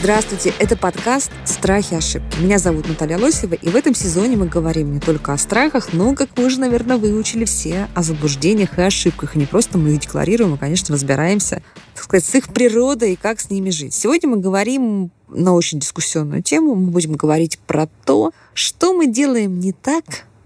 Здравствуйте, это подкаст «Страхи и ошибки». Меня зовут Наталья Лосева, и в этом сезоне мы говорим не только о страхах, но, как вы уже, наверное, выучили все, о заблуждениях и ошибках. И не просто мы их декларируем, а, конечно, разбираемся, так сказать, с их природой и как с ними жить. Сегодня мы говорим на очень дискуссионную тему. Мы будем говорить про то, что мы делаем не так,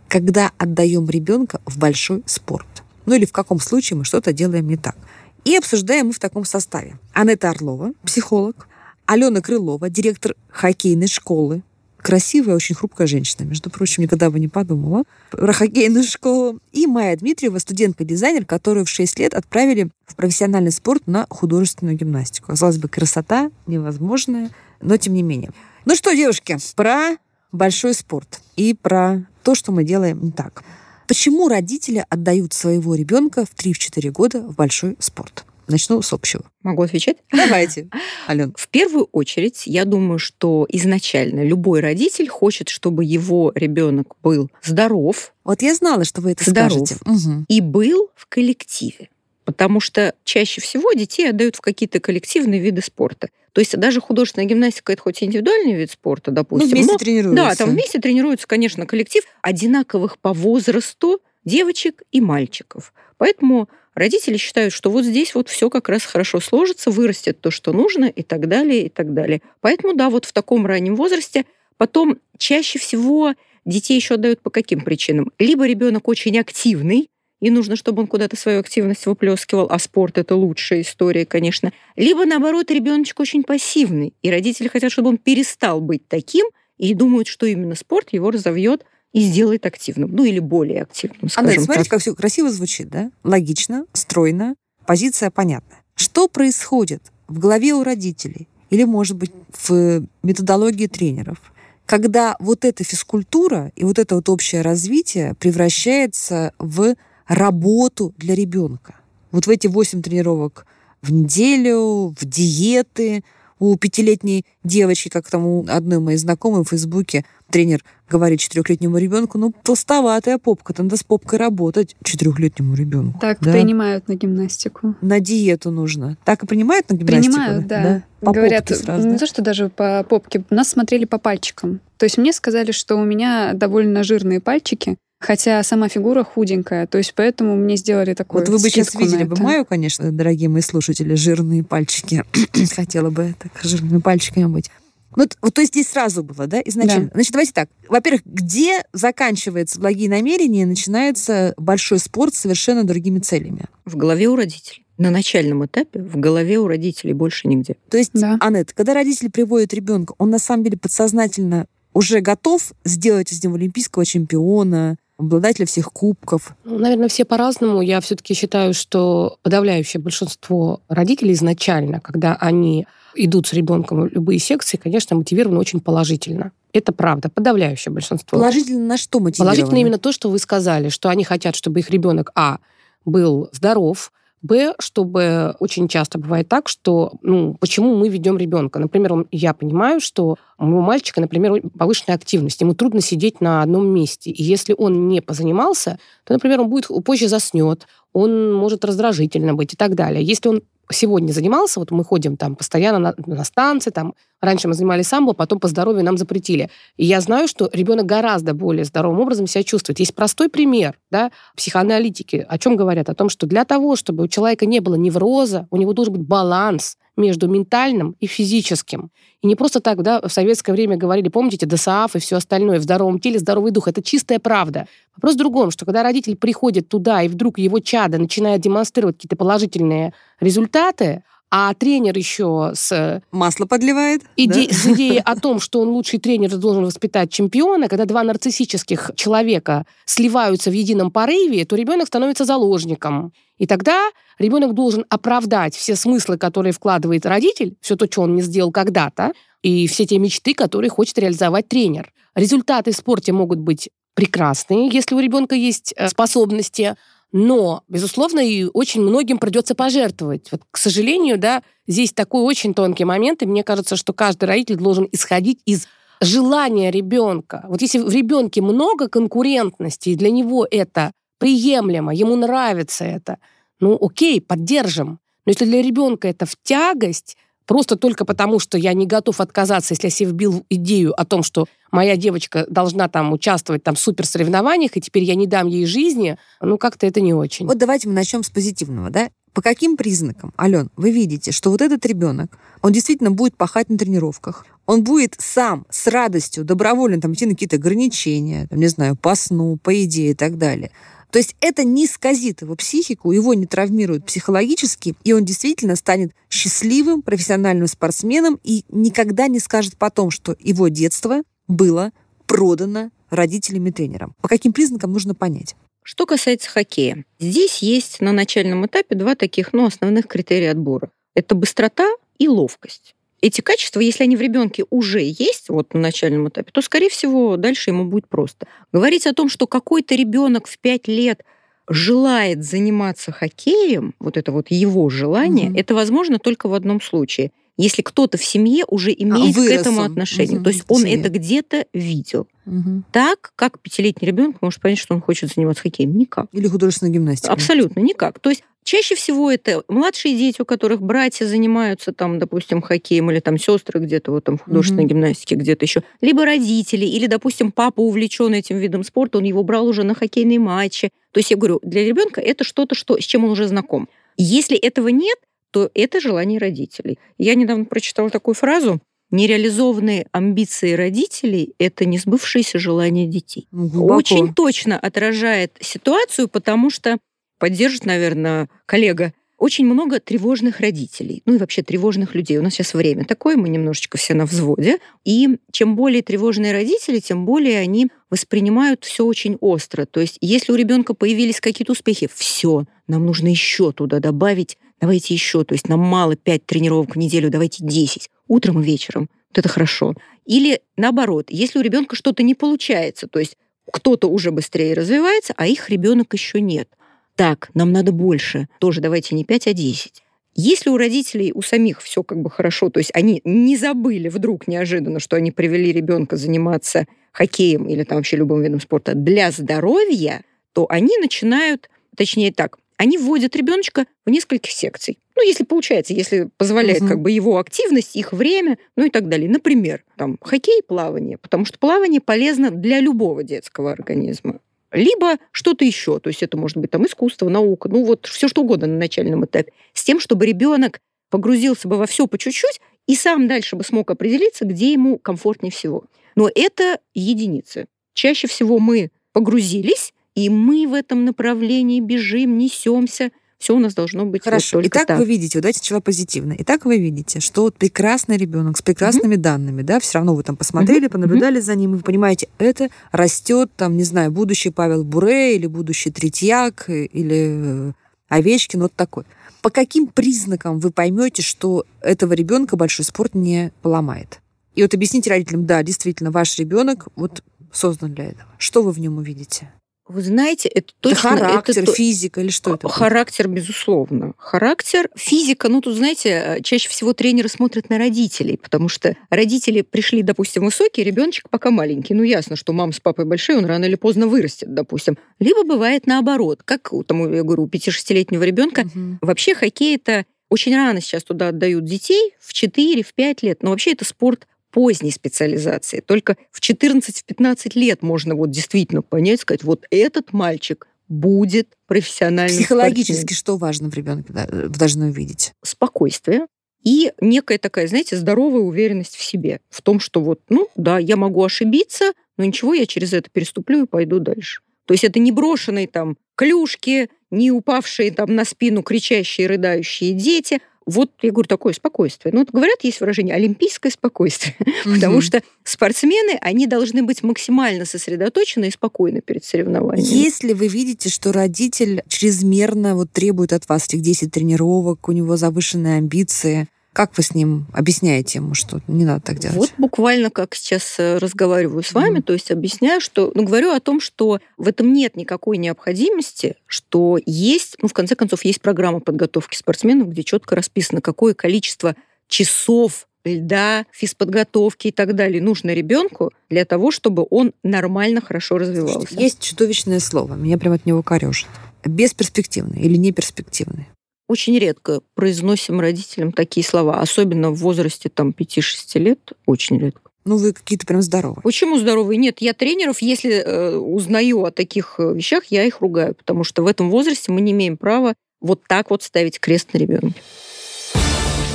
когда отдаем ребенка в большой спорт. Ну или в каком случае мы что-то делаем не так. И обсуждаем мы в таком составе. Анетта Орлова, психолог, Алена Крылова, директор хоккейной школы. Красивая, очень хрупкая женщина, между прочим, никогда бы не подумала про хоккейную школу. И Майя Дмитриева, студентка-дизайнер, которую в 6 лет отправили в профессиональный спорт на художественную гимнастику. Казалось бы, красота невозможная, но тем не менее. Ну что, девушки, про большой спорт и про то, что мы делаем не так. Почему родители отдают своего ребенка в 3-4 года в большой спорт? Начну с общего. Могу отвечать? Давайте, Ален. В первую очередь, я думаю, что изначально любой родитель хочет, чтобы его ребенок был здоров. Вот я знала, что вы это здоров, скажете. Угу. И был в коллективе. Потому что чаще всего детей отдают в какие-то коллективные виды спорта. То есть даже художественная гимнастика это хоть индивидуальный вид спорта, допустим. Ну, вместе но, тренируются. Да, там вместе тренируются, конечно, коллектив одинаковых по возрасту девочек и мальчиков. Поэтому родители считают, что вот здесь вот все как раз хорошо сложится, вырастет то, что нужно, и так далее, и так далее. Поэтому, да, вот в таком раннем возрасте потом чаще всего детей еще отдают по каким причинам? Либо ребенок очень активный, и нужно, чтобы он куда-то свою активность выплескивал, а спорт это лучшая история, конечно. Либо наоборот, ребеночек очень пассивный, и родители хотят, чтобы он перестал быть таким, и думают, что именно спорт его разовьет и сделает активным, ну или более активным, Анна, смотрите, так. как все красиво звучит, да? Логично, стройно, позиция понятна. Что происходит в голове у родителей или, может быть, в методологии тренеров, когда вот эта физкультура и вот это вот общее развитие превращается в работу для ребенка? Вот в эти восемь тренировок в неделю, в диеты, у пятилетней девочки, как там у одной моей знакомой в Фейсбуке, тренер говорит четырехлетнему ребенку, ну, толстоватая попка, надо с попкой работать четырехлетнему ребенку. Так да? принимают на гимнастику. На диету нужно. Так и принимают на гимнастику? Принимают, да. По Говорят, сразу, не да? то, что даже по попке, нас смотрели по пальчикам. То есть мне сказали, что у меня довольно жирные пальчики, хотя сама фигура худенькая, то есть поэтому мне сделали такую Вот вы бы сейчас видели бы. Маю, конечно, дорогие мои слушатели, жирные пальчики. Хотела бы так жирными пальчиками быть. Ну, вот то есть здесь сразу было, да, изначально. Да. Значит, давайте так. Во-первых, где заканчиваются благие намерения и начинается большой спорт с совершенно другими целями? В голове у родителей. На начальном этапе в голове у родителей больше нигде. То есть, Да. Аннет, когда родители приводят ребенка, он на самом деле подсознательно уже готов сделать из него олимпийского чемпиона, обладателя всех кубков. Ну, Наверное, все по-разному. Я все-таки считаю, что подавляющее большинство родителей изначально, когда они идут с ребенком в любые секции, конечно, мотивированы очень положительно. Это правда, подавляющее большинство. Положительно на что мотивировано? Положительно именно то, что вы сказали, что они хотят, чтобы их ребенок, а, был здоров, Б, чтобы очень часто бывает так, что, ну, почему мы ведем ребенка? Например, я понимаю, что у моего мальчика, например, повышенная активность, ему трудно сидеть на одном месте. И если он не позанимался, то, например, он будет позже заснет, он может раздражительно быть и так далее. Если он сегодня занимался, вот мы ходим там постоянно на, на станции, там раньше мы занимались самбо, потом по здоровью нам запретили. И я знаю, что ребенок гораздо более здоровым образом себя чувствует. Есть простой пример, да, психоаналитики о чем говорят? О том, что для того, чтобы у человека не было невроза, у него должен быть баланс между ментальным и физическим. И не просто так, да, в советское время говорили, помните, ДСАФ и все остальное, в здоровом теле здоровый дух. Это чистая правда. Вопрос в другом, что когда родитель приходит туда, и вдруг его чадо начинает демонстрировать какие-то положительные результаты, а тренер еще с, Масло подливает. иде- да? с идеей о том, что он лучший тренер должен воспитать чемпиона, когда два нарциссических человека сливаются в едином порыве, то ребенок становится заложником. И тогда ребенок должен оправдать все смыслы, которые вкладывает родитель, все то, что он не сделал когда-то, и все те мечты, которые хочет реализовать тренер. Результаты в спорте могут быть прекрасные, если у ребенка есть э, способности, Но, безусловно, и очень многим придется пожертвовать. Вот, к сожалению, да, здесь такой очень тонкий момент, и мне кажется, что каждый родитель должен исходить из желания ребенка. Вот если в ребенке много конкурентности, и для него это приемлемо, ему нравится это, ну окей, поддержим. Но если для ребенка это в тягость, просто только потому, что я не готов отказаться, если я себе вбил идею о том, что моя девочка должна там участвовать там в суперсоревнованиях, и теперь я не дам ей жизни, ну как-то это не очень. Вот давайте мы начнем с позитивного, да? По каким признакам, Ален, вы видите, что вот этот ребенок, он действительно будет пахать на тренировках, он будет сам с радостью, добровольно там идти на какие-то ограничения, там, не знаю, по сну, по еде и так далее. То есть это не сказит его психику, его не травмирует психологически, и он действительно станет счастливым профессиональным спортсменом и никогда не скажет потом, что его детство было продано родителям и тренерам. По каким признакам нужно понять? Что касается хоккея, здесь есть на начальном этапе два таких ну, основных критерия отбора. Это быстрота и ловкость эти качества, если они в ребенке уже есть вот на начальном этапе, то, скорее всего, дальше ему будет просто. Говорить о том, что какой-то ребенок в 5 лет желает заниматься хоккеем, вот это вот его желание, угу. это возможно только в одном случае. Если кто-то в семье уже а, имеет а, к этому отношение. Угу, то есть он семье. это где-то видел. Угу. Так, как пятилетний ребенок может понять, что он хочет заниматься хоккеем? Никак. Или художественной гимнастикой. Абсолютно никак. То есть Чаще всего это младшие дети, у которых братья занимаются там, допустим, хоккеем, или там сестры где-то вот там в художественной mm-hmm. гимнастике где-то еще, либо родители, или, допустим, папа увлечен этим видом спорта, он его брал уже на хоккейные матчи. То есть я говорю, для ребенка это что-то, что, с чем он уже знаком. Если этого нет, то это желание родителей. Я недавно прочитала такую фразу, нереализованные амбиции родителей – это не сбывшееся желание детей. Глубоко. Очень точно отражает ситуацию, потому что поддержит, наверное, коллега, очень много тревожных родителей, ну и вообще тревожных людей. У нас сейчас время такое, мы немножечко все на взводе. И чем более тревожные родители, тем более они воспринимают все очень остро. То есть, если у ребенка появились какие-то успехи, все, нам нужно еще туда добавить, давайте еще. То есть нам мало 5 тренировок в неделю, давайте 10. Утром и вечером. Вот это хорошо. Или наоборот, если у ребенка что-то не получается, то есть кто-то уже быстрее развивается, а их ребенок еще нет – так, нам надо больше, тоже давайте не 5, а 10. Если у родителей, у самих все как бы хорошо, то есть они не забыли вдруг неожиданно, что они привели ребенка заниматься хоккеем или там вообще любым видом спорта для здоровья, то они начинают, точнее так, они вводят ребеночка в несколько секций. Ну, если получается, если позволяет угу. как бы его активность, их время, ну и так далее. Например, там хоккей, плавание, потому что плавание полезно для любого детского организма либо что-то еще, то есть это может быть там искусство, наука, ну вот все что угодно на начальном этапе, с тем, чтобы ребенок погрузился бы во все по чуть-чуть и сам дальше бы смог определиться, где ему комфортнее всего. Но это единицы. Чаще всего мы погрузились, и мы в этом направлении бежим, несемся – все у нас должно быть Хорошо. Вот Итак, так. вы видите, вот давайте сначала позитивно. Итак, вы видите, что вот прекрасный ребенок с прекрасными mm-hmm. данными, да, все равно вы там посмотрели, mm-hmm. понаблюдали mm-hmm. за ним, и вы понимаете, это растет там, не знаю, будущий Павел Буре или будущий Третьяк или э, Овечкин, вот такой. По каким признакам вы поймете, что этого ребенка большой спорт не поломает? И вот объясните родителям, да, действительно, ваш ребенок вот создан для этого. Что вы в нем увидите? Вы знаете, это точно... Это характер, это, физика или что это? Характер, безусловно. Характер, физика, ну тут, знаете, э, чаще всего тренеры смотрят на родителей, потому что родители пришли, допустим, высокие, ребеночек пока маленький. Ну ясно, что мама с папой большие, он рано или поздно вырастет, допустим. Либо бывает наоборот, как там, я говорю, у 5-6-летнего ребенка. Угу. Вообще хоккей это очень рано сейчас туда отдают детей, в 4, в 5 лет. Но вообще это спорт поздней специализации. Только в 14-15 лет можно вот действительно понять, сказать, вот этот мальчик будет профессиональным Психологически спортсменом. что важно в ребенке вы должны увидеть? Спокойствие и некая такая, знаете, здоровая уверенность в себе. В том, что вот, ну да, я могу ошибиться, но ничего, я через это переступлю и пойду дальше. То есть это не брошенные там клюшки, не упавшие там на спину кричащие, рыдающие дети, вот, я говорю, такое спокойствие. Ну, вот говорят, есть выражение олимпийское спокойствие, потому что спортсмены, они должны быть максимально сосредоточены и спокойны перед соревнованием. Если вы видите, что родитель чрезмерно вот требует от вас этих 10 тренировок, у него завышенные амбиции, Как вы с ним объясняете ему, что не надо так делать? Вот буквально как сейчас э, разговариваю с вами, mm-hmm. то есть объясняю, что, ну, говорю о том, что в этом нет никакой необходимости, что есть, ну, в конце концов, есть программа подготовки спортсменов, где четко расписано, какое количество часов льда, физподготовки и так далее нужно ребенку для того, чтобы он нормально, хорошо развивался. Слушайте, есть чудовищное слово, меня прямо от него корежит. Бесперспективный или неперспективный? Очень редко произносим родителям такие слова, особенно в возрасте там 5-6 лет, очень редко. Ну, вы какие-то прям здоровые. Почему здоровые? Нет, я тренеров, если э, узнаю о таких э, вещах, я их ругаю, потому что в этом возрасте мы не имеем права вот так вот ставить крест на ребенке.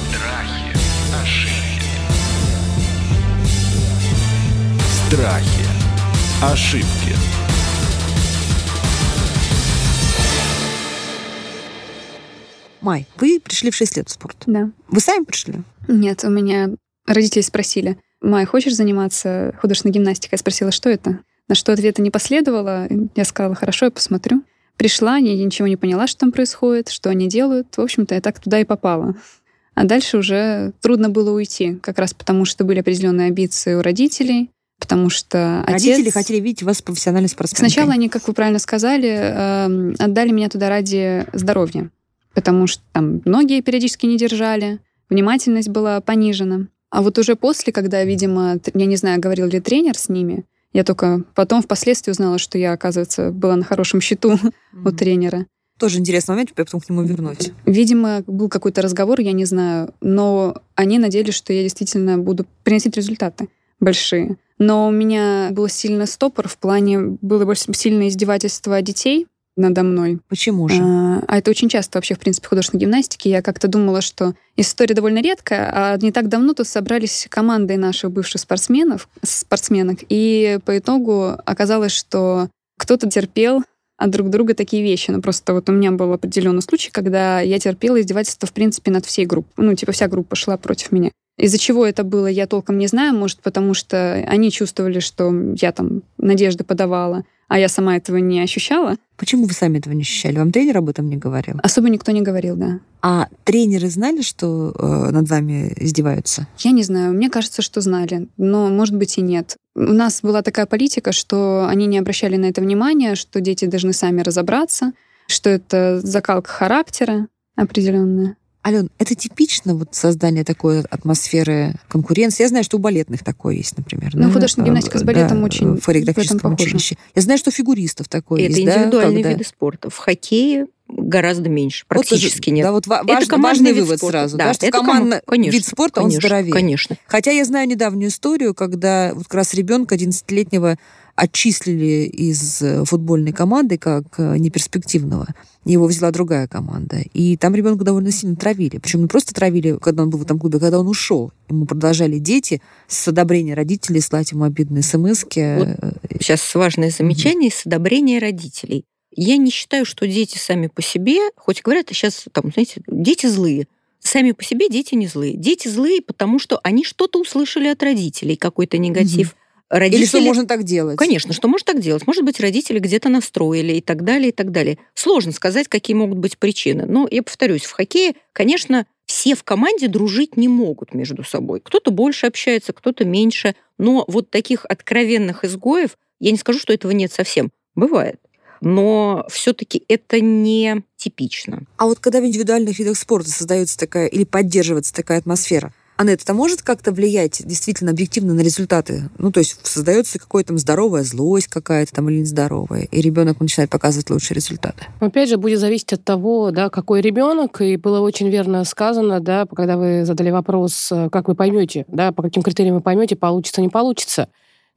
Страхи, ошибки. Страхи. Ошибки. Май, вы пришли в 6 лет в спорт. Да. Вы сами пришли? Нет, у меня родители спросили, Май, хочешь заниматься художественной гимнастикой? Я спросила, что это? На что ответа не последовало. Я сказала, хорошо, я посмотрю. Пришла, я ничего не поняла, что там происходит, что они делают. В общем-то, я так туда и попала. А дальше уже трудно было уйти, как раз потому, что были определенные амбиции у родителей, потому что Родители отец... хотели видеть вас профессиональной спортсменкой. Сначала они, как вы правильно сказали, э, отдали меня туда ради здоровья, потому что там ноги периодически не держали, внимательность была понижена. А вот уже после, когда, видимо, я не знаю, говорил ли тренер с ними, я только потом впоследствии узнала, что я, оказывается, была на хорошем счету mm-hmm. у тренера. Тоже интересный момент, я потом к нему вернусь. Видимо, был какой-то разговор, я не знаю, но они надеялись, что я действительно буду приносить результаты большие. Но у меня был сильный стопор в плане, было больше сильное издевательство детей, надо мной. Почему же? А, а это очень часто вообще, в принципе, в художественной гимнастике. Я как-то думала, что история довольно редкая, а не так давно тут собрались командой наших бывших спортсменов, спортсменок, и по итогу оказалось, что кто-то терпел от друг друга такие вещи. Ну, просто вот у меня был определенный случай, когда я терпела издевательство, в принципе, над всей группой. Ну, типа, вся группа шла против меня. Из-за чего это было, я толком не знаю. Может, потому что они чувствовали, что я там надежды подавала, а я сама этого не ощущала. Почему вы сами этого не ощущали? Вам тренер об этом не говорил? Особо никто не говорил, да. А тренеры знали, что э, над вами издеваются? Я не знаю. Мне кажется, что знали, но, может быть, и нет. У нас была такая политика, что они не обращали на это внимания, что дети должны сами разобраться, что это закалка характера определенная. Ален, это типично вот создание такой атмосферы конкуренции? Я знаю, что у балетных такое есть, например. Ну, да? художественная гимнастика с балетом да, очень в хореографическом училище. Я знаю, что фигуристов такое это есть. Это индивидуальные да, виды спорта. В хоккее гораздо меньше, практически вот, нет. Да, вот ва- это важный вывод спорта. сразу, да, да что это командный конечно, вид спорта, конечно, он здоровее. Конечно. Хотя я знаю недавнюю историю, когда вот как раз ребенка 11-летнего отчислили из э, футбольной команды как э, неперспективного. Его взяла другая команда. И там ребенка довольно сильно травили. Причем не просто травили, когда он был в этом клубе, а когда он ушел. Ему продолжали дети с одобрения родителей слать ему обидные смс вот Сейчас важное замечание. Mm-hmm. С одобрения родителей. Я не считаю, что дети сами по себе, хоть говорят, сейчас там, знаете, дети злые. Сами по себе дети не злые. Дети злые, потому что они что-то услышали от родителей, какой-то негатив. Mm-hmm родители... Или что можно так делать? Конечно, что можно так делать. Может быть, родители где-то настроили и так далее, и так далее. Сложно сказать, какие могут быть причины. Но я повторюсь, в хоккее, конечно, все в команде дружить не могут между собой. Кто-то больше общается, кто-то меньше. Но вот таких откровенных изгоев, я не скажу, что этого нет совсем. Бывает. Но все-таки это не типично. А вот когда в индивидуальных видах спорта создается такая или поддерживается такая атмосфера, Аннет, это может как-то влиять действительно объективно на результаты? Ну, то есть создается какая-то там здоровая злость какая-то там или нездоровая, и ребенок начинает показывать лучшие результаты. Опять же, будет зависеть от того, да, какой ребенок, и было очень верно сказано, да, когда вы задали вопрос, э, как вы поймете, да, по каким критериям вы поймете, получится, не получится.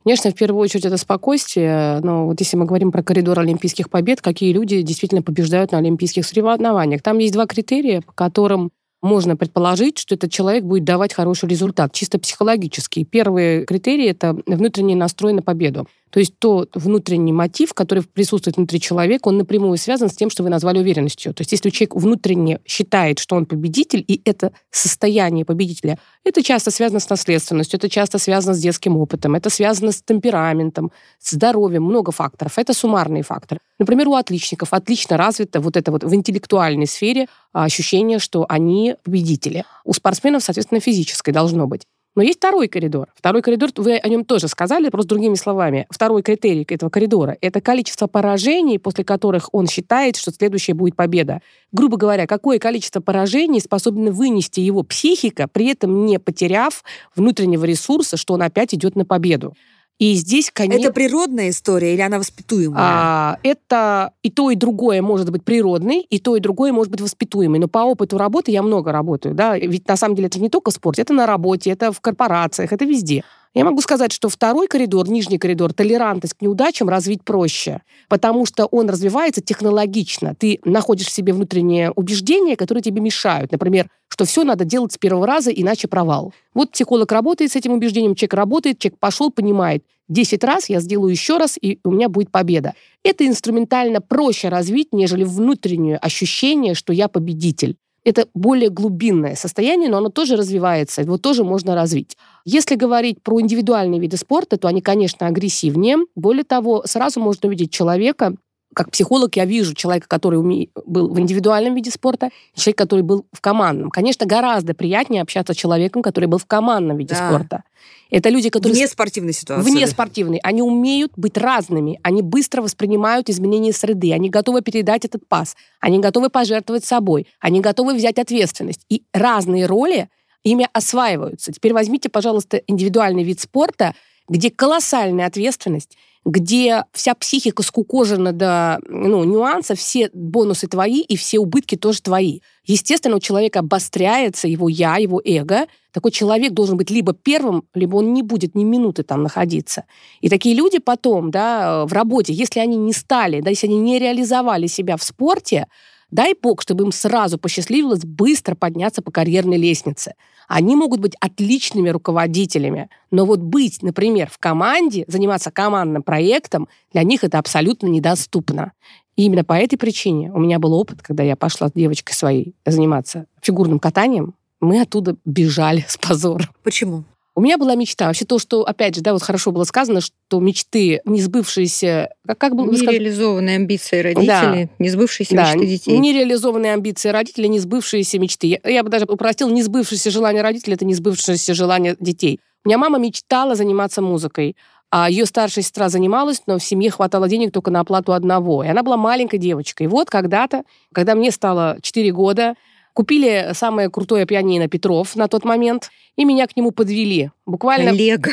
Конечно, в первую очередь это спокойствие, но вот если мы говорим про коридор Олимпийских побед, какие люди действительно побеждают на Олимпийских соревнованиях, там есть два критерия, по которым можно предположить, что этот человек будет давать хороший результат, чисто психологически. Первый критерий — это внутренний настрой на победу. То есть тот внутренний мотив, который присутствует внутри человека, он напрямую связан с тем, что вы назвали уверенностью. То есть если человек внутренне считает, что он победитель, и это состояние победителя, это часто связано с наследственностью, это часто связано с детским опытом, это связано с темпераментом, с здоровьем, много факторов. Это суммарные факторы. Например, у отличников отлично развито вот это вот в интеллектуальной сфере ощущение, что они победители. У спортсменов, соответственно, физической должно быть. Но есть второй коридор. Второй коридор, вы о нем тоже сказали, просто другими словами. Второй критерий этого коридора – это количество поражений, после которых он считает, что следующая будет победа. Грубо говоря, какое количество поражений способно вынести его психика, при этом не потеряв внутреннего ресурса, что он опять идет на победу. И здесь, конечно... Это природная история или она воспитуемая? А, это и то, и другое может быть природный, и то, и другое может быть воспитуемый. Но по опыту работы я много работаю, да, ведь на самом деле это не только в спорте, это на работе, это в корпорациях, это везде. Я могу сказать, что второй коридор, нижний коридор, толерантность к неудачам развить проще, потому что он развивается технологично. Ты находишь в себе внутренние убеждения, которые тебе мешают. Например, что все надо делать с первого раза, иначе провал. Вот психолог работает с этим убеждением, человек работает, человек пошел, понимает, 10 раз я сделаю еще раз, и у меня будет победа. Это инструментально проще развить, нежели внутреннее ощущение, что я победитель. Это более глубинное состояние, но оно тоже развивается, его тоже можно развить. Если говорить про индивидуальные виды спорта, то они, конечно, агрессивнее. Более того, сразу можно увидеть человека, как психолог я вижу человека, который уме... был в индивидуальном виде спорта, и человека, который был в командном. Конечно, гораздо приятнее общаться с человеком, который был в командном виде да. спорта. Это люди, которые... Вне спортивной ситуации. Вне спортивной. Они умеют быть разными. Они быстро воспринимают изменения среды. Они готовы передать этот пас. Они готовы пожертвовать собой. Они готовы взять ответственность. И разные роли ими осваиваются. Теперь возьмите, пожалуйста, индивидуальный вид спорта, где колоссальная ответственность, где вся психика скукожена до ну, нюансов, все бонусы твои и все убытки тоже твои. Естественно, у человека обостряется его я, его эго. Такой человек должен быть либо первым, либо он не будет ни минуты там находиться. И такие люди потом, да, в работе, если они не стали, да, если они не реализовали себя в спорте, Дай бог, чтобы им сразу посчастливилось быстро подняться по карьерной лестнице. Они могут быть отличными руководителями, но вот быть, например, в команде, заниматься командным проектом, для них это абсолютно недоступно. И именно по этой причине у меня был опыт, когда я пошла с девочкой своей заниматься фигурным катанием, мы оттуда бежали с позором. Почему? У меня была мечта. Вообще то, что, опять же, да, вот хорошо было сказано, что мечты, не сбывшиеся... Как, как было Нереализованные амбиции родителей, да. не сбывшиеся да. мечты детей. Нереализованные амбиции родителей, не сбывшиеся мечты. Я, я бы даже упростил, не сбывшееся желание родителей, это не сбывшееся желание детей. У меня мама мечтала заниматься музыкой. А ее старшая сестра занималась, но в семье хватало денег только на оплату одного. И она была маленькой девочкой. И вот когда-то, когда мне стало 4 года, Купили самое крутое пианино Петров на тот момент, и меня к нему подвели. Буквально... Коллега.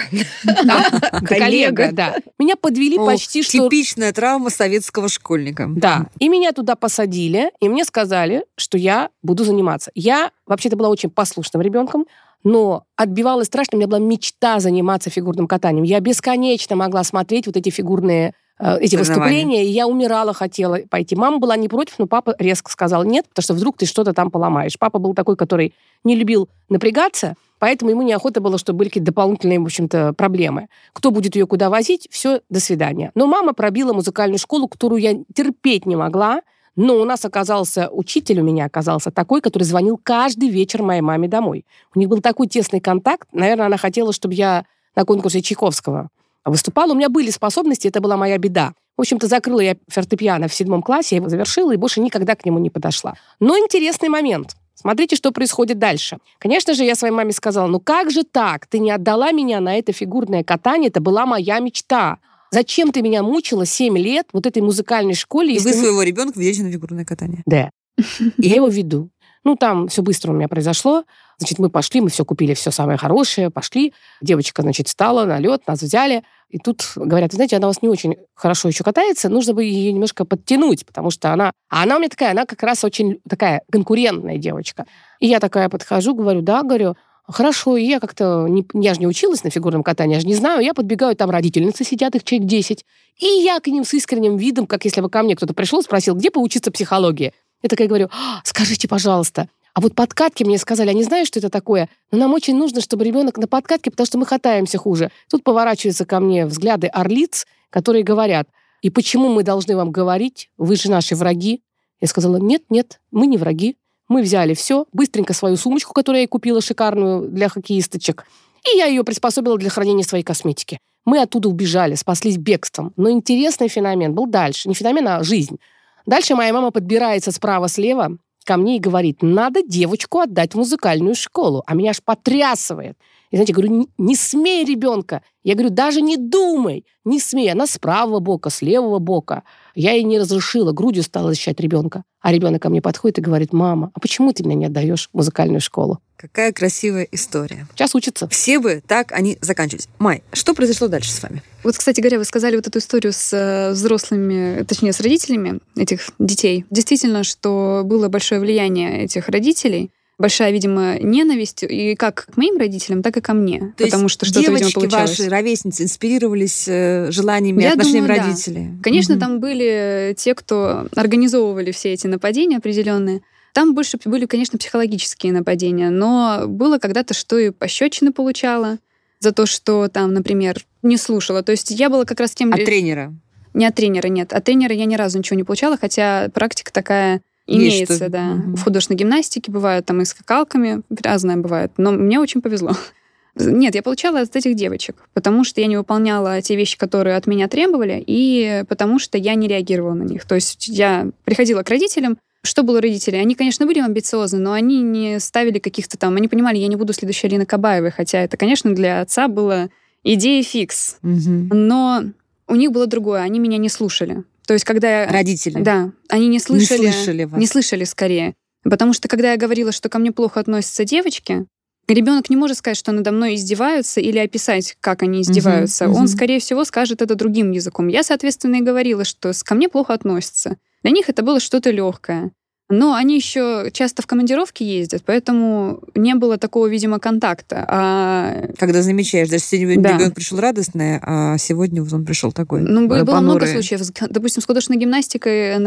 Коллега, да. Меня подвели почти что... Типичная травма советского школьника. Да. И меня туда посадили, и мне сказали, что я буду заниматься. Я вообще-то была очень послушным ребенком, но отбивалась страшно. У меня была мечта заниматься фигурным катанием. Я бесконечно могла смотреть вот эти фигурные эти выступления, и я умирала, хотела пойти. Мама была не против, но папа резко сказал нет, потому что вдруг ты что-то там поломаешь. Папа был такой, который не любил напрягаться, поэтому ему неохота было, чтобы были какие-то дополнительные, в общем-то, проблемы. Кто будет ее куда возить, все, до свидания. Но мама пробила музыкальную школу, которую я терпеть не могла, но у нас оказался учитель, у меня оказался такой, который звонил каждый вечер моей маме домой. У них был такой тесный контакт. Наверное, она хотела, чтобы я на конкурсе Чайковского выступала. У меня были способности, это была моя беда. В общем-то, закрыла я фортепиано в седьмом классе, я его завершила и больше никогда к нему не подошла. Но интересный момент. Смотрите, что происходит дальше. Конечно же, я своей маме сказала, ну как же так? Ты не отдала меня на это фигурное катание, это была моя мечта. Зачем ты меня мучила 7 лет вот этой музыкальной школе? И вы своего ребенка ведете на фигурное катание? Да. Я его веду. Ну, там все быстро у меня произошло. Значит, мы пошли, мы все купили, все самое хорошее, пошли. Девочка, значит, встала на лед, нас взяли. И тут говорят, знаете, она у вас не очень хорошо еще катается, нужно бы ее немножко подтянуть, потому что она... А она у меня такая, она как раз очень такая конкурентная девочка. И я такая подхожу, говорю, да, говорю, Хорошо, и я как-то... Не, я же не училась на фигурном катании, я же не знаю. Я подбегаю, там родительницы сидят, их человек 10. И я к ним с искренним видом, как если бы ко мне кто-то пришел, спросил, где поучиться психологии. Я такая говорю, «А, скажите, пожалуйста, а вот подкатки мне сказали, они знают, что это такое, но нам очень нужно, чтобы ребенок на подкатке, потому что мы хатаемся хуже. Тут поворачиваются ко мне взгляды орлиц, которые говорят, и почему мы должны вам говорить, вы же наши враги? Я сказала, нет, нет, мы не враги. Мы взяли все, быстренько свою сумочку, которую я ей купила шикарную для хоккеисточек, и я ее приспособила для хранения своей косметики. Мы оттуда убежали, спаслись бегством. Но интересный феномен был дальше. Не феномен, а жизнь. Дальше моя мама подбирается справа-слева ко мне и говорит, надо девочку отдать в музыкальную школу. А меня аж потрясывает. И знаете, говорю, не, не смей ребенка. Я говорю, даже не думай, не смей. Она с правого бока, с левого бока. Я ей не разрешила, грудью стала защищать ребенка. А ребенок ко мне подходит и говорит, мама, а почему ты меня не отдаешь в музыкальную школу? Какая красивая история. Сейчас учится. Все бы так они заканчивались. Май, что произошло дальше с вами? Вот, кстати говоря, вы сказали вот эту историю с э, взрослыми, точнее, с родителями этих детей. Действительно, что было большое влияние этих родителей большая, видимо, ненависть и как к моим родителям, так и ко мне. То потому что что-то, видимо, получалось. ваши, ровесницы, инспирировались э, желаниями и отношениями думаю, да. родителей? Конечно, Мгм. там были те, кто организовывали все эти нападения определенные. Там больше были, конечно, психологические нападения, но было когда-то, что и пощечины получала за то, что там, например, не слушала. То есть я была как раз тем... От тренера? Не от тренера, нет. От тренера я ни разу ничего не получала, хотя практика такая имеется, что- да. Мгм. В художественной гимнастике бывают там и скакалками, разное бывает. Но мне очень повезло. Нет, я получала от этих девочек, потому что я не выполняла те вещи, которые от меня требовали, и потому что я не реагировала на них. То есть я приходила к родителям, что было у родителей? Они, конечно, были амбициозны, но они не ставили каких-то там... Они понимали, я не буду следующей Алина Кабаевой, хотя это, конечно, для отца было идея фикс. Мгм. Но у них было другое, они меня не слушали. То есть, когда я... Родители? Да, они не слышали... Не слышали вас? Не слышали скорее. Потому что, когда я говорила, что ко мне плохо относятся девочки, ребенок не может сказать, что надо мной издеваются или описать, как они издеваются. мгм. Он, скорее всего, скажет это другим языком. Я, соответственно, и говорила, что ко мне плохо относятся. Для них это было что-то легкое. Но они еще часто в командировке ездят, поэтому не было такого, видимо, контакта. А Когда замечаешь, даже сегодня Да. ребенок пришел радостный, а сегодня он пришел такой Ну, было, было много понурый. случаев. Допустим, с художественной гимнастикой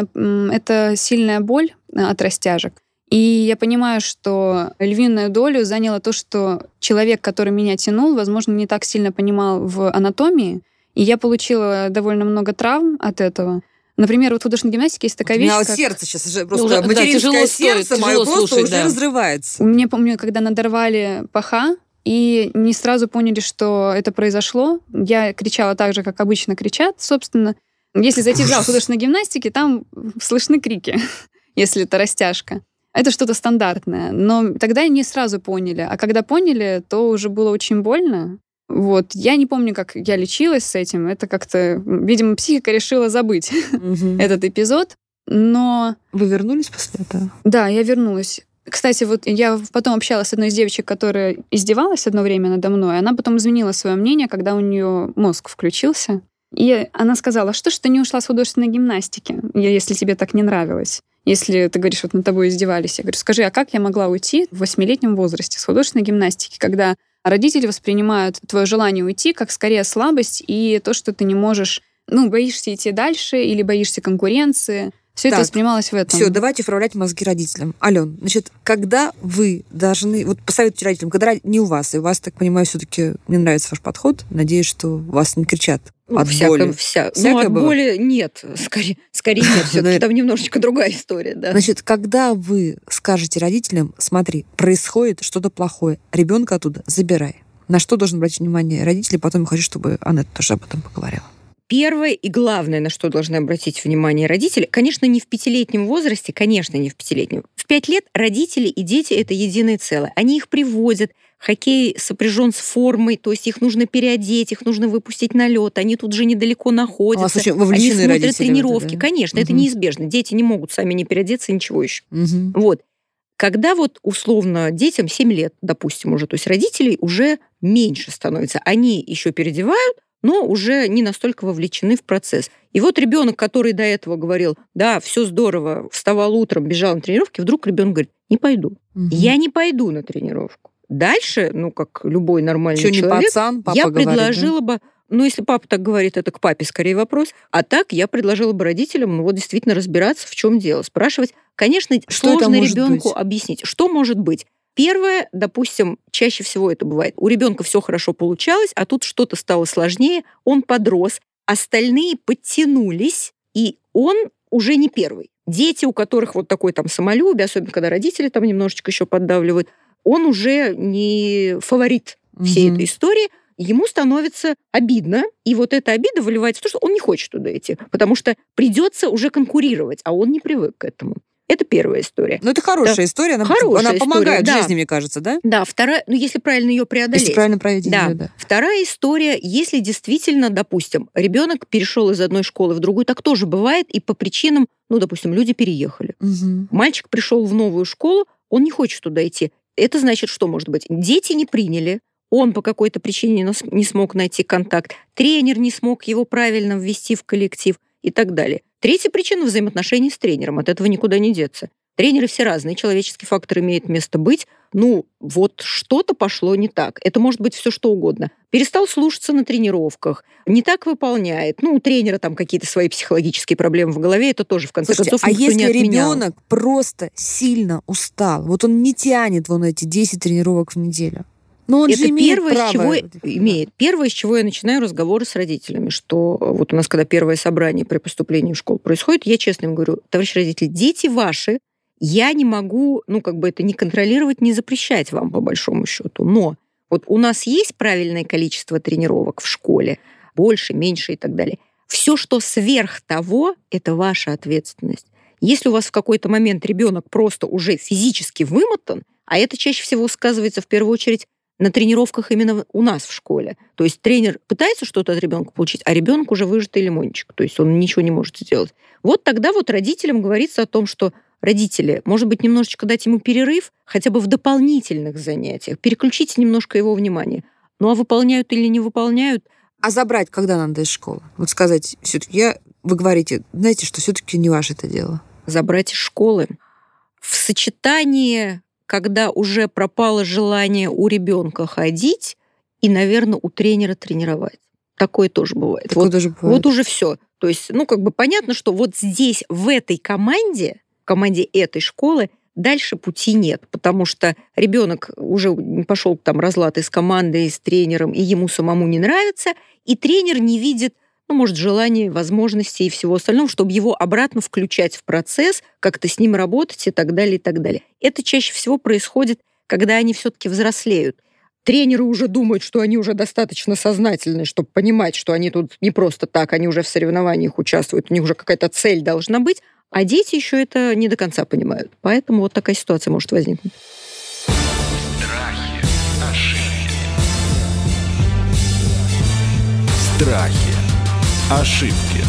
это сильная боль э, от растяжек. И я понимаю, что львиную долю заняло то, что человек, который меня тянул, возможно, не так сильно понимал в анатомии. И я получила довольно много травм от этого. Например, вот в художественной гимнастике есть такая У вещь, меня вот как... сердце сейчас уже просто уже, да, материнское тяжело стоит, сердце мое тяжело просто слушать, уже да. разрывается. У меня, помню, когда надорвали паха, и не сразу поняли, что это произошло. Я кричала так же, как обычно кричат, собственно. Если зайти в зал художественной гимнастики, там слышны крики, если это растяжка. Это что-то стандартное. Но тогда не сразу поняли. А когда поняли, то уже было очень больно. Вот. Я не помню, как я лечилась с этим. Это как-то, видимо, психика решила забыть Мгм. этот эпизод. Но Вы вернулись после этого? да, я вернулась. Кстати, вот я потом общалась с одной из девочек, которая издевалась одно время надо мной. Она потом изменила свое мнение, когда у нее мозг включился. И она сказала, что ж ты не ушла с художественной гимнастики, если тебе так не нравилось. Если ты говоришь, вот над тобой издевались. Я говорю, скажи, а как я могла уйти в восьмилетнем возрасте с художественной гимнастики, когда родители воспринимают твое желание уйти как скорее слабость и то, что ты не можешь, ну, боишься идти дальше или боишься конкуренции. Все это Так, воспринималось в этом. Все, давайте вправлять мозги родителям. Ален, значит, когда вы должны... Вот посоветуйте родителям, когда не у вас, и у вас, так понимаю, все-таки мне нравится ваш подход. Надеюсь, что вас не кричат Ну, от всяко- боли. вся- Всякое ну, от бывает? боли нет. Скорее, скорее нет. Все-таки там немножечко другая история, да. Значит, когда вы скажете родителям, смотри, происходит что-то плохое, ребенка оттуда забирай. На что должен обратить внимание родители? Потом я хочу, чтобы Аннет тоже об этом поговорила. Первое и главное, на что должны обратить внимание родители, конечно, не в пятилетнем возрасте, конечно, не в пятилетнем. В пять лет родители и дети — это единое целое. Они их привозят, хоккей сопряжен с формой, то есть их нужно переодеть, их нужно выпустить на лед, они тут же недалеко У находятся. вас очень Они вовлечены смотрят родители в это, тренировки. да? Конечно, это Мгм. неизбежно. Дети не могут сами не переодеться, ничего еще. Мгм. Вот. Когда вот условно детям 7 лет, допустим, уже, то есть родителей уже меньше становится. Они еще переодевают, но уже не настолько вовлечены в процесс. И вот ребенок, который до этого говорил, да, все здорово, вставал утром, бежал на тренировки, вдруг ребенок говорит, не пойду. Мгм. Я не пойду на тренировку. Дальше, ну, как любой нормальный Чё, не человек, пацан, папа я говорит, да? предложила бы, ну, если папа так говорит, это к папе скорее вопрос, а так я предложила бы родителям, ну, вот действительно разбираться, в чем дело, спрашивать. Конечно, Что сложно ребенку быть? объяснить, что может быть. Первое, допустим, чаще всего это бывает. У ребенка все хорошо получалось, а тут что-то стало сложнее, он подрос, остальные подтянулись, и он уже не первый. Дети, у которых вот такой там самолюбие, особенно когда родители там немножечко еще поддавливают, он уже не фаворит всей Мгм. этой истории, ему становится обидно, и вот эта обида выливается в то, что он не хочет туда идти, потому что придется уже конкурировать, а он не привык к этому. Это первая история. Ну, это хорошая история, она, Хорошая она помогает история, да. жизни, мне кажется, да? Да, вторая, ну если правильно ее преодолеть. Если правильно проведить. Да. да. Вторая история, если действительно, допустим, ребенок перешел из одной школы в другую, так тоже бывает, и по причинам, ну, допустим, люди переехали. Мгм. Мальчик пришел в новую школу, он не хочет туда идти. Это значит, что может быть? Дети не приняли, он по какой-то причине не смог найти контакт, тренер не смог его правильно ввести в коллектив и так далее. Третья причина – взаимоотношений с тренером. От этого никуда не деться. Тренеры все разные, человеческий фактор имеет место быть. Ну, вот что-то пошло не так. Это может быть все что угодно. Перестал слушаться на тренировках, не так выполняет. Ну, у тренера там какие-то свои психологические проблемы в голове, это тоже, в конце Слушайте, концов, а никто если не отменял. ребенок просто сильно устал, вот он не тянет вон эти 10 тренировок в неделю, но он это же имеет первое, право... с чего имеет. Первое, с чего я начинаю разговоры с родителями, что э, вот у нас, когда первое собрание при поступлении в школу происходит, я честно им говорю, товарищи родители, дети ваши, я не могу, ну, как бы это не контролировать, не запрещать вам, по большому счету. Но вот у нас есть правильное количество тренировок в школе, больше, меньше и так далее. Все, что сверх того, это ваша ответственность. Если у вас в какой-то момент ребенок просто уже физически вымотан, а это чаще всего сказывается в первую очередь на тренировках именно у нас в школе. То есть тренер пытается что-то от ребенка получить, а ребенок уже выжатый лимончик, то есть он ничего не может сделать. Вот тогда вот родителям говорится о том, что родители, может быть, немножечко дать ему перерыв, хотя бы в дополнительных занятиях, переключить немножко его внимание. Ну а выполняют или не выполняют, А забрать когда надо из школы? Вот сказать, все-таки я... Вы говорите, знаете, что все-таки не ваше это дело. забрать из школы. В сочетании, когда уже пропало желание у ребенка ходить и, наверное, у тренера тренировать. Такое тоже бывает. Такое Вот, тоже бывает. вот уже все. То есть, ну, как бы понятно, что вот здесь, в этой команде, в команде этой школы, дальше пути нет, потому что ребенок уже пошел там разлад из команды, и с тренером, и ему самому не нравится, и тренер не видит ну, может, желания, возможностей и всего остального, чтобы его обратно включать в процесс, как-то с ним работать и так далее, и так далее. Это чаще всего происходит, когда они все-таки взрослеют. Тренеры уже думают, что они уже достаточно сознательны, чтобы понимать, что они тут не просто так, они уже в соревнованиях участвуют, у них уже какая-то цель должна быть, а дети еще это не до конца понимают. Поэтому вот такая ситуация может возникнуть. Страхи, Страхи. Ошибки.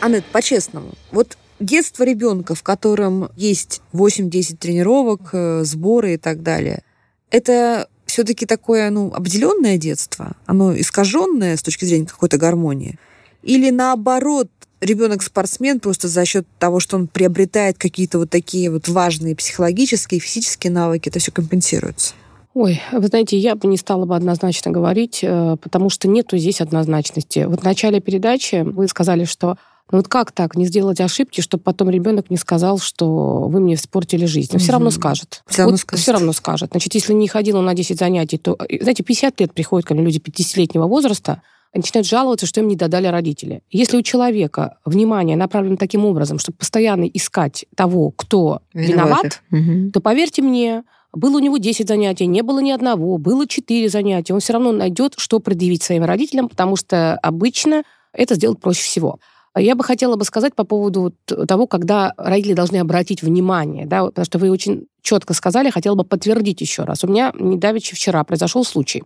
Аннет, по-честному, вот детство ребенка, в котором есть 8-10 тренировок, э, сборы и так далее, это все-таки такое, ну, обделенное детство, оно искаженное с точки зрения какой-то гармонии, или наоборот, ребенок спортсмен просто за счет того, что он приобретает какие-то вот такие вот важные психологические, физические навыки, это все компенсируется. Ой, вы знаете, я бы не стала бы однозначно говорить, э, потому что нету здесь однозначности. Вот в начале передачи вы сказали, что ну вот как так, не сделать ошибки, чтобы потом ребенок не сказал, что вы мне испортили жизнь. Но все равно скажет. Всё равно Вот скажет. Все равно скажет. Значит, если не ходила на 10 занятий, то, э, знаете, 50 лет приходят ко мне люди 50-летнего возраста, начинают жаловаться, что им не додали родители. Если у человека внимание направлено таким образом, чтобы постоянно искать того, кто виноват, Мгм. то поверьте мне, было у него 10 занятий, не было ни одного, было 4 занятия, он все равно найдет, что предъявить своим родителям, потому что обычно это сделать проще всего. Я бы хотела бы сказать по поводу того, когда родители должны обратить внимание, да, потому что вы очень четко сказали, хотела бы подтвердить еще раз. У меня недавеча вчера произошел случай.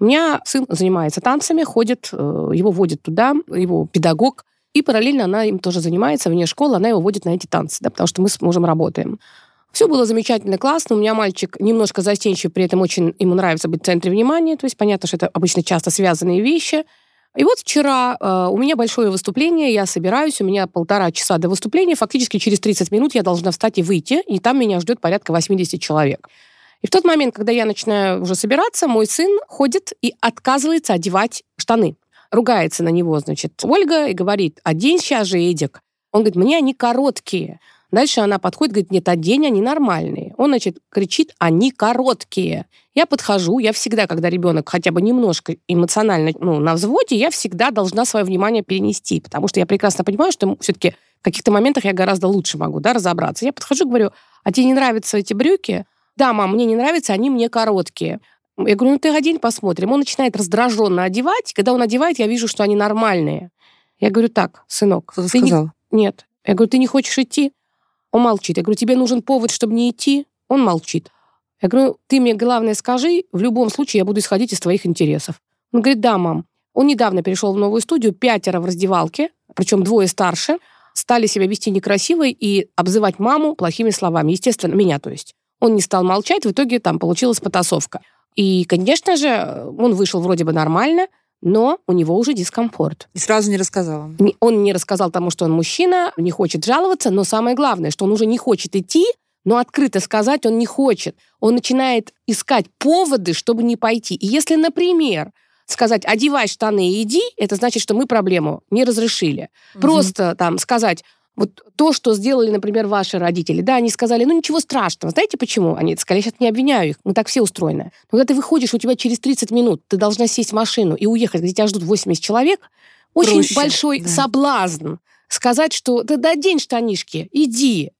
У меня сын занимается танцами, ходит, э, его водит туда, его педагог, и параллельно она им тоже занимается вне школы, она его водит на эти танцы, да, потому что мы с мужем работаем. Все было замечательно, классно. У меня мальчик немножко застенчив, при этом очень ему нравится быть в центре внимания. То есть понятно, что это обычно часто связанные вещи. И вот вчера э, у меня большое выступление, я собираюсь, у меня полтора часа до выступления, фактически через 30 минут я должна встать и выйти, и там меня ждет порядка 80 человек. И в тот момент, когда я начинаю уже собираться, мой сын ходит и отказывается одевать штаны. Ругается на него, значит, Ольга и говорит, одень сейчас же, Эдик. Он говорит, мне они короткие. Дальше она подходит, говорит, нет, одень, они нормальные. Он, значит, кричит, они короткие. Я подхожу, я всегда, когда ребенок хотя бы немножко эмоционально ну, на взводе, я всегда должна свое внимание перенести, потому что я прекрасно понимаю, что все-таки в каких-то моментах я гораздо лучше могу да, разобраться. Я подхожу, говорю, а тебе не нравятся эти брюки? Да, мам, мне не нравятся, они мне короткие. Я говорю, ну ты одень, посмотрим. Он начинает раздраженно одевать. Когда он одевает, я вижу, что они нормальные. Я говорю, так, сынок, Кто-то ты не... сказал. Нет. Я говорю, ты не хочешь идти? Он молчит. Я говорю, тебе нужен повод, чтобы не идти? Он молчит. Я говорю, ты мне главное скажи, в любом случае я буду исходить из твоих интересов. Он говорит, да, мам. Он недавно перешел в новую студию, пятеро в раздевалке, причем двое старше, стали себя вести некрасиво и обзывать маму плохими словами. Естественно, меня, то есть. Он не стал молчать, в итоге там получилась потасовка. И, конечно же, он вышел вроде бы нормально, но у него уже дискомфорт. И сразу не рассказала. Он не рассказал тому, что он мужчина, не хочет жаловаться, но самое главное, что он уже не хочет идти, но открыто сказать он не хочет. Он начинает искать поводы, чтобы не пойти. И если, например, сказать «одевай штаны и иди», это значит, что мы проблему не разрешили. Просто там сказать вот то, что сделали, например, ваши родители. Да, они сказали, ну ничего страшного. Знаете почему? Они сказали, я сейчас не обвиняю их, мы так все устроены. Но когда ты выходишь, у тебя через 30 минут ты должна сесть в машину и уехать, где тебя ждут 80 человек, очень Проще, большой да. соблазн сказать, что да, да день штанишки, иди.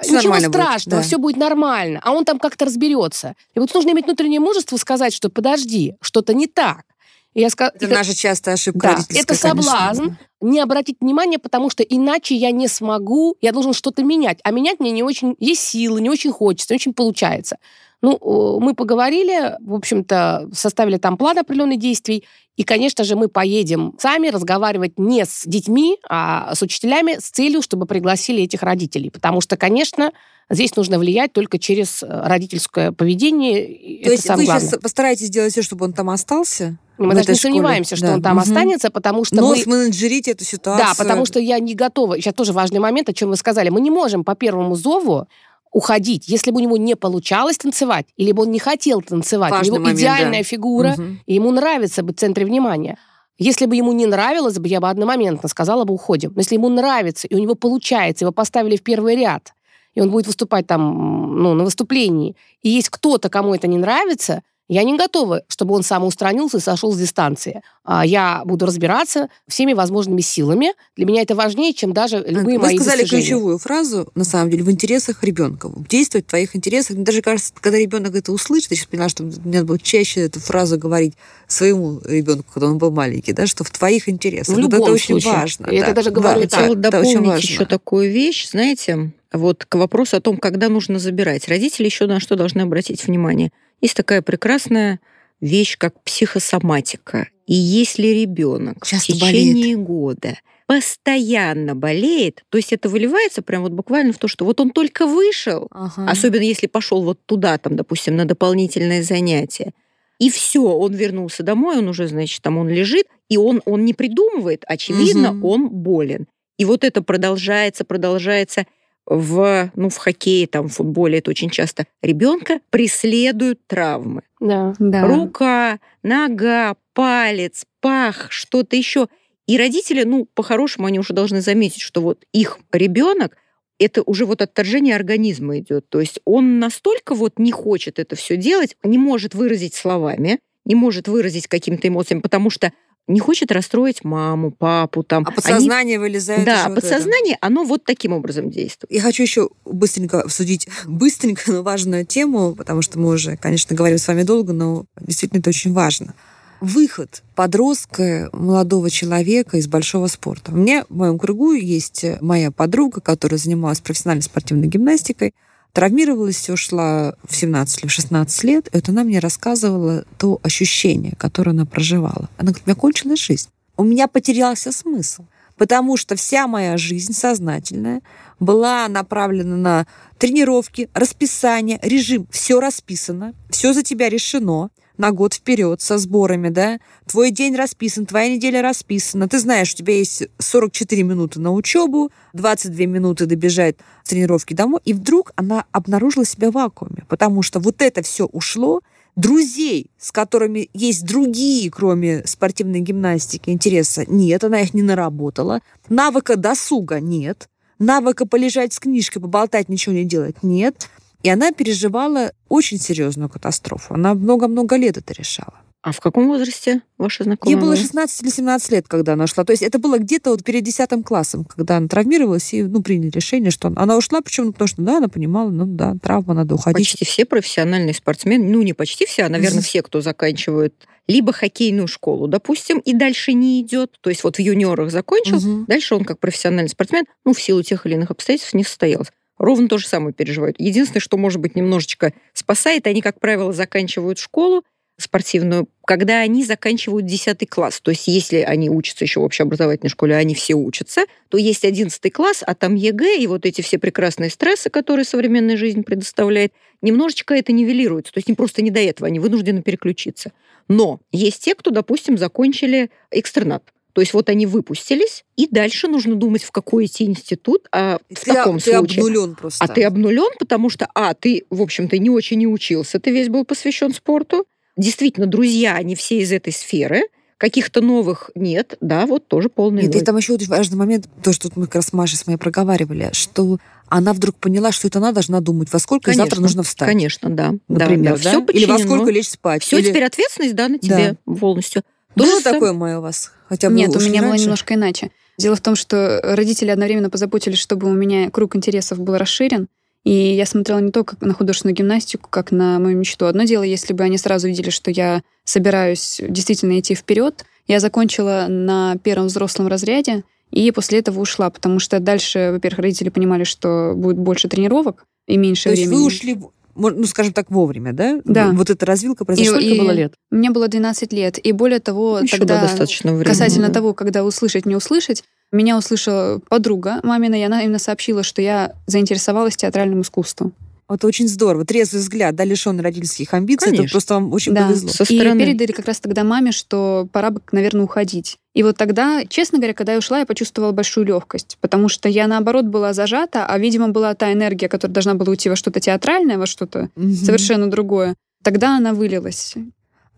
Всё Ничего нормально будет, страшного, да. все будет нормально. А он там как-то разберется. И вот нужно иметь внутреннее мужество сказать, что подожди, что-то не так. И я ска- Это и наша частая ошибка да, это конечно. Не обратить внимания, потому что иначе я не смогу, я должен что-то менять. А менять мне не очень есть силы, не очень хочется, не очень получается. Ну, э, мы поговорили, в общем-то, составили там план определенных действий, и, конечно же, мы поедем сами разговаривать не с детьми, а с учителями с целью, чтобы пригласили этих родителей. Потому что, конечно, здесь нужно влиять только через э, родительское поведение. То это есть вы самое сейчас главное. постараетесь сделать все, чтобы он там остался? Мы в даже этой не школе? сомневаемся, что Да. он там Мгм. останется, потому что Но мы... сменеджерить эту ситуацию. Да, потому что я не готова. Сейчас тоже важный момент, о чем вы сказали. Мы не можем по первому зову уходить, если бы у него не получалось танцевать, или бы он не хотел танцевать. Важный у него момент, идеальная да. фигура, Мгм. и ему нравится быть в центре внимания. Если бы ему не нравилось бы, я бы одномоментно сказала бы, уходим. Но если ему нравится, и у него получается, его поставили в первый ряд, и он будет выступать там, ну, на выступлении, и есть кто-то, кому это не нравится, я не готова, чтобы он самоустранился и сошел с дистанции. А Я буду разбираться всеми возможными силами. Для меня это важнее, чем даже любые Вы мои сказали достижения. ключевую фразу, на самом деле, в интересах ребенка. Действовать в твоих интересах. Мне даже кажется, когда ребенок это услышит, я сейчас поняла, что мне надо было чаще эту фразу говорить своему ребенку, когда он был маленький, да, что в твоих интересах. В Вот любом это очень случае. важно. Я это да. даже Да, говорю это- так. Хотела это очень дополнить важно. еще такую вещь, знаете, вот к вопросу о том, когда нужно забирать. Родители еще на что должны обратить внимание. Есть такая прекрасная вещь, как психосоматика. И если ребенок в течение года постоянно болеет, то есть это выливается прям вот буквально в то, что вот он только вышел, Ага. особенно если пошел вот туда, там, допустим, на дополнительное занятие, и все, он вернулся домой, он уже, значит, там он лежит, и он, он не придумывает, очевидно, Мгм. он болен. И вот это продолжается, продолжается в, ну, в хоккее, там, в футболе это очень часто. Ребенка преследуют травмы. Да. Да. Рука, нога, палец, пах, что-то еще. И родители, ну, по-хорошему, они уже должны заметить, что вот их ребенок это уже вот отторжение организма идет. То есть он настолько вот не хочет это все делать, не может выразить словами, не может выразить какими-то эмоциями, потому что не хочет расстроить маму, папу там. А Они- подсознание вылезает Да, вот это. подсознание, оно вот таким образом действует. Я хочу еще быстренько обсудить быстренько, но важную тему, потому что мы уже, конечно, говорим с вами долго, но действительно это очень важно. Выход подростка, молодого человека из большого спорта. У меня в моем кругу есть моя подруга, которая занималась профессиональной спортивной гимнастикой, травмировалась, ушла в 17 или в 16 лет. И вот она мне рассказывала то ощущение, которое она проживала. Она говорит, у меня кончилась жизнь. У меня потерялся смысл. Потому что вся моя жизнь сознательная была направлена на тренировки, расписание, режим. Все расписано, все за тебя решено на год вперед со сборами, да. Твой день расписан, твоя неделя расписана. Ты знаешь, у тебя есть 44 минуты на учебу, 22 минуты добежать тренировки домой. И вдруг она обнаружила себя в вакууме, потому что вот это все ушло, друзей, с которыми есть другие, кроме спортивной гимнастики, интереса нет, она их не наработала, навыка досуга нет, навыка полежать с книжкой, поболтать, ничего не делать. Нет. И она переживала очень серьезную катастрофу. Она много-много лет это решала. А в каком возрасте ваша знакомая? Ей было была? 16 или 17 лет, когда она ушла. То есть это было где-то вот перед 10 классом, когда она травмировалась, и ну, приняли решение, что она, ушла, почему? Потому что, да, она понимала, ну да, травма, надо уходить. Почти все профессиональные спортсмены, ну не почти все, а, наверное, все, кто заканчивают либо хоккейную школу, допустим, и дальше не идет, то есть вот в юниорах закончил, Мгм. дальше он как профессиональный спортсмен, ну в силу тех или иных обстоятельств не состоялся. Ровно то же самое переживают. Единственное, что, может быть, немножечко спасает, они, как правило, заканчивают школу спортивную, когда они заканчивают 10 класс. То есть если они учатся еще в общеобразовательной школе, а они все учатся, то есть 11 класс, а там ЕГЭ и вот эти все прекрасные стрессы, которые современная жизнь предоставляет, немножечко это нивелируется. То есть им просто не до этого, они вынуждены переключиться. Но есть те, кто, допустим, закончили экстернат. То есть вот они выпустились, и дальше нужно думать, в какой идти институт, а в ты, таком ты случае... обнулен просто. А ты обнулен, потому что, а, ты, в общем-то, не очень и учился, ты весь был посвящен спорту. Действительно, друзья, они все из этой сферы. Каких-то новых нет, да, вот тоже полный Нет, и ноль. там еще очень важный момент, то, что тут мы как раз с Машей с моей проговаривали, что она вдруг поняла, что это она должна думать, во сколько ей завтра Конечно, нужно встать. Конечно, да. Например, да, да? Все Или во сколько лечь спать. Все, Или- теперь ответственность, да, на тебе полностью. То Было сам- такое, Майя, у вас? Хотя бы Нет, у меня было раньше? немножко иначе. Дело в том, что родители одновременно позаботились, чтобы у меня круг интересов был расширен. И я смотрела не только на художественную гимнастику, как на мою мечту. Одно дело, если бы они сразу видели, что я собираюсь действительно идти вперед. Я закончила на первом взрослом разряде, и после этого ушла, потому что дальше, во-первых, родители понимали, что будет больше тренировок и меньше То есть времени. вы ушли, в- мо- ну, скажем так, вовремя, да? Да. Вот эта развилка произошла. Сколько и- было лет? Мне было 12 лет. И более того, Еще тогда... да, достаточно времени. Касательно да. того, когда услышать, не услышать, меня услышала подруга мамина, и она именно сообщила, что я заинтересовалась театральным искусством. Это очень здорово. Трезвый взгляд, да, лишенный родительских амбиций. Это Конечно. просто вам очень Да. повезло. Со И стороны. передали как раз тогда маме, что пора бы, наверное, уходить. И вот тогда, честно говоря, когда я ушла, я почувствовала большую легкость, потому что я, наоборот, была зажата, а, видимо, была та энергия, которая должна была уйти во что-то театральное, во что-то Мгм. совершенно другое. Тогда она вылилась.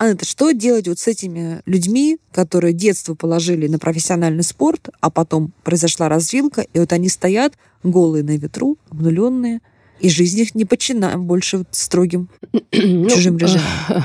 Анна, что делать вот с этими людьми, которые детство положили на профессиональный спорт, а потом произошла развилка, и вот они стоят голые на ветру, обнуленные, и жизнь их не подчинаем больше строгим Ну, чужим режимом.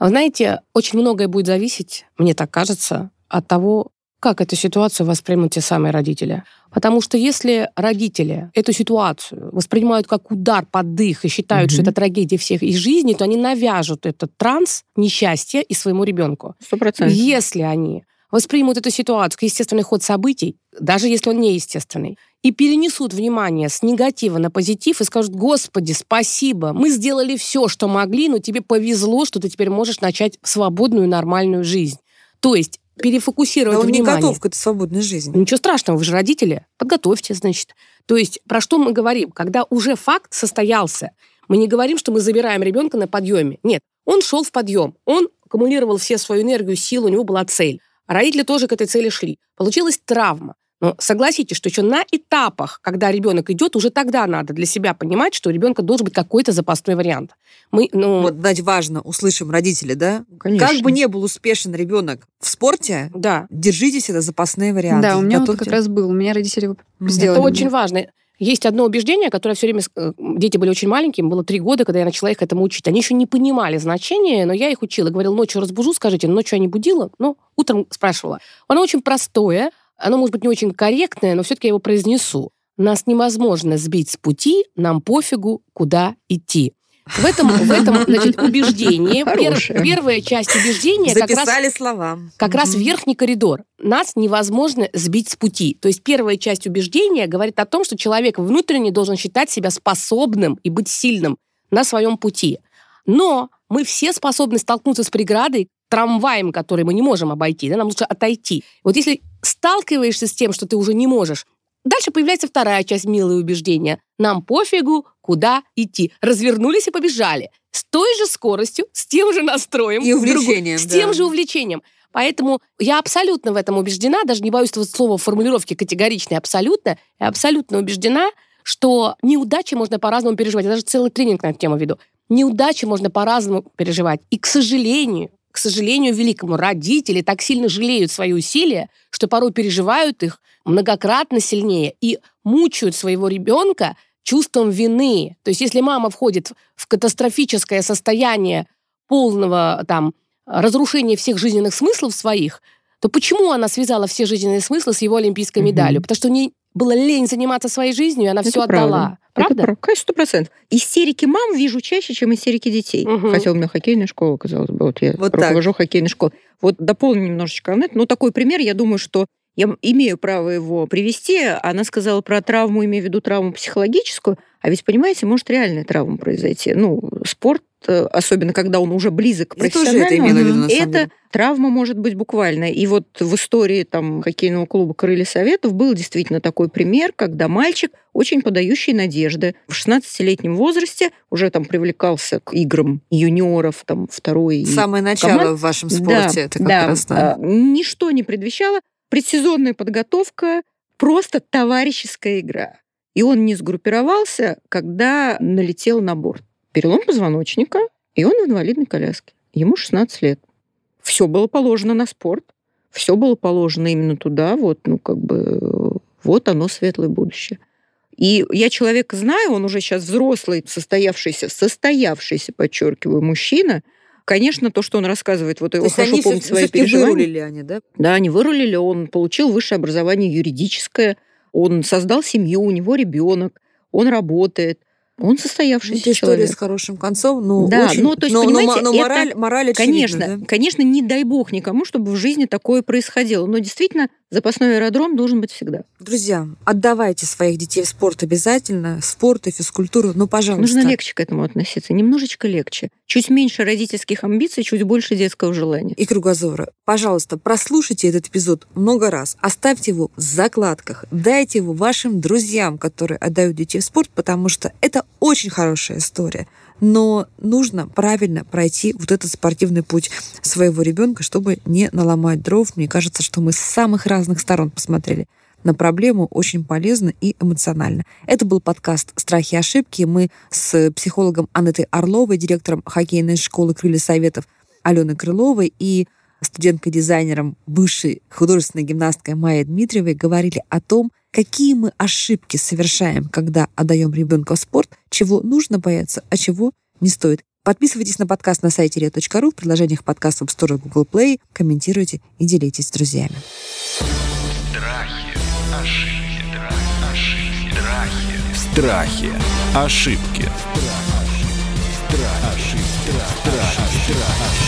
А Знаете, очень многое будет зависеть, мне так кажется, от того, как эту ситуацию воспримут те самые родители. Потому что если родители эту ситуацию воспринимают как удар под дых и считают, что Мгм. это трагедия всех их жизни, то они навяжут этот транс несчастья и своему ребенку. Сто процентов. Если они воспримут эту ситуацию как естественный ход событий, даже если он неестественный, и перенесут внимание с негатива на позитив и скажут, Господи, спасибо, мы сделали все, что могли, но тебе повезло, что ты теперь можешь начать свободную нормальную жизнь. То есть перефокусировать Да он не внимание. готов к этой свободной жизни. Ничего страшного, вы же родители. Подготовьте, значит. То есть про что мы говорим? Когда уже факт состоялся, мы не говорим, что мы забираем ребенка на подъеме. Нет, он шел в подъем, он аккумулировал все свою энергию, силу, у него была цель. Родители тоже к этой цели шли. Получилась травма. Но согласитесь, что еще на этапах, когда ребенок идет, уже тогда надо для себя понимать, что у ребенка должен быть какой-то запасной вариант. Мы, ну, Вот, знаете, важно, услышим родители, да? Конечно. Как бы не был успешен ребенок в спорте, да, держите всегда запасные варианты. Да, у меня вот Готовьте. как раз был. У меня родители сделали. Это мне. очень важно. Есть одно убеждение, которое все время... э, Дети были очень маленькими, было три года, когда я начала их этому учить. Они еще не понимали значения, но я их учила. Говорила, ночью разбужу, скажите, ночью я не будила? Ну, утром спрашивала. Оно очень простое, оно, может быть, не очень корректное, но все-таки я его произнесу. Нас невозможно сбить с пути, нам пофигу, куда идти. В этом, в этом значит, убеждении, пер- первая часть убеждения как раз Записали слова. как раз верхний коридор. Нас невозможно сбить с пути. То есть первая часть убеждения говорит о том, что человек внутренне должен считать себя способным и быть сильным на своем пути. Но мы все способны столкнуться с преградой, трамваем, который мы не можем обойти. Да, нам лучше отойти. Вот если сталкиваешься с тем, что ты уже не можешь, дальше появляется вторая часть милые убеждения. Нам пофигу, куда идти. Развернулись и побежали. С той же скоростью, с тем же настроем. И увлечением, С да. тем же увлечением. Поэтому я абсолютно в этом убеждена, даже не боюсь этого слова формулировки категоричной, абсолютно, я абсолютно убеждена, что неудачи можно по-разному переживать. Я даже целый тренинг на эту тему веду. Неудачи можно по-разному переживать. И, к сожалению, к сожалению, великому, родители так сильно жалеют свои усилия, что порой переживают их многократно сильнее и мучают своего ребенка чувством вины. То есть если мама входит в катастрофическое состояние полного там разрушения всех жизненных смыслов своих, то почему она связала все жизненные смыслы с его олимпийской медалью? Потому что у нее было лень заниматься своей жизнью, и она Это все правда. отдала. Правда? Это Конечно, сто процентов. Истерики мам вижу чаще, чем истерики детей. Мгм. Хотя у меня хоккейная школа, казалось бы. Вот я Вот так. руковожу хоккейной школой. Вот дополню немножечко. Ну, такой пример, я думаю, что я имею право его привести. Она сказала про травму, имею в виду травму психологическую. А ведь, понимаете, может реальная травма произойти. Ну, спорт, особенно когда он уже близок к это профессиональному, в виду, это деле. травма может быть буквальная. И вот в истории там хоккейного клуба «Крылья Советов» был действительно такой пример, когда мальчик, очень подающий надежды, в 16-летнем возрасте уже там привлекался к играм юниоров, там, второй. Самое начало команд. в вашем спорте. Да, это как да. раз, да. А, Ничто не предвещало. Предсезонная подготовка, просто товарищеская игра. И он не сгруппировался, когда налетел на борт. Перелом позвоночника, и он в инвалидной коляске. Ему 16 лет. Все было положено на спорт. Все было положено именно туда. Вот, ну, как бы, вот оно, светлое будущее. И я человека знаю, он уже сейчас взрослый, состоявшийся, состоявшийся, подчеркиваю, мужчина. Конечно, то, что он рассказывает, вот То его хорошо помнит свои переживания. вырулили они, да? Да, они вырулили, он получил высшее образование юридическое, он создал семью, у него ребенок, он работает, он Ну, состоявшийся Это история человек. с хорошим концом, но Да, очень... ну, то есть, но, но понимаете, мо- но это- мораль, мораль Конечно, очевидна, да? конечно, не дай бог никому, чтобы в жизни такое происходило. Но действительно, запасной аэродром должен быть всегда. Друзья, отдавайте своих детей в спорт обязательно, спорт и физкультуру, ну, пожалуйста. Нужно легче к этому относиться, немножечко легче. Чуть меньше родительских амбиций, чуть больше детского желания. и кругозора. Пожалуйста, прослушайте этот эпизод много раз, оставьте его в закладках, дайте его вашим друзьям, которые отдают детей в спорт, потому что это очень хорошая история. Но нужно правильно пройти вот этот спортивный путь своего ребенка, чтобы не наломать дров. Мне кажется, что мы с самых разных сторон посмотрели на проблему очень полезно и эмоционально. Это был подкаст «Страхи и ошибки». Мы с психологом Анетой Орловой, директором хоккейной школы «Крылья Советов» Аленой Крыловой и студенткой-дизайнером бывшей художественной гимнасткой Майей Дмитриевой говорили о том, какие мы ошибки совершаем, когда отдаем ребенка в спорт, чего нужно бояться, а чего не стоит. Подписывайтесь на подкаст на сайте ria.ru, в приложениях подкаст в App Store и Google Play, комментируйте и делитесь с друзьями. Страхи, ошибки, страх, ошибки, страхи. Страхи. Ошибки.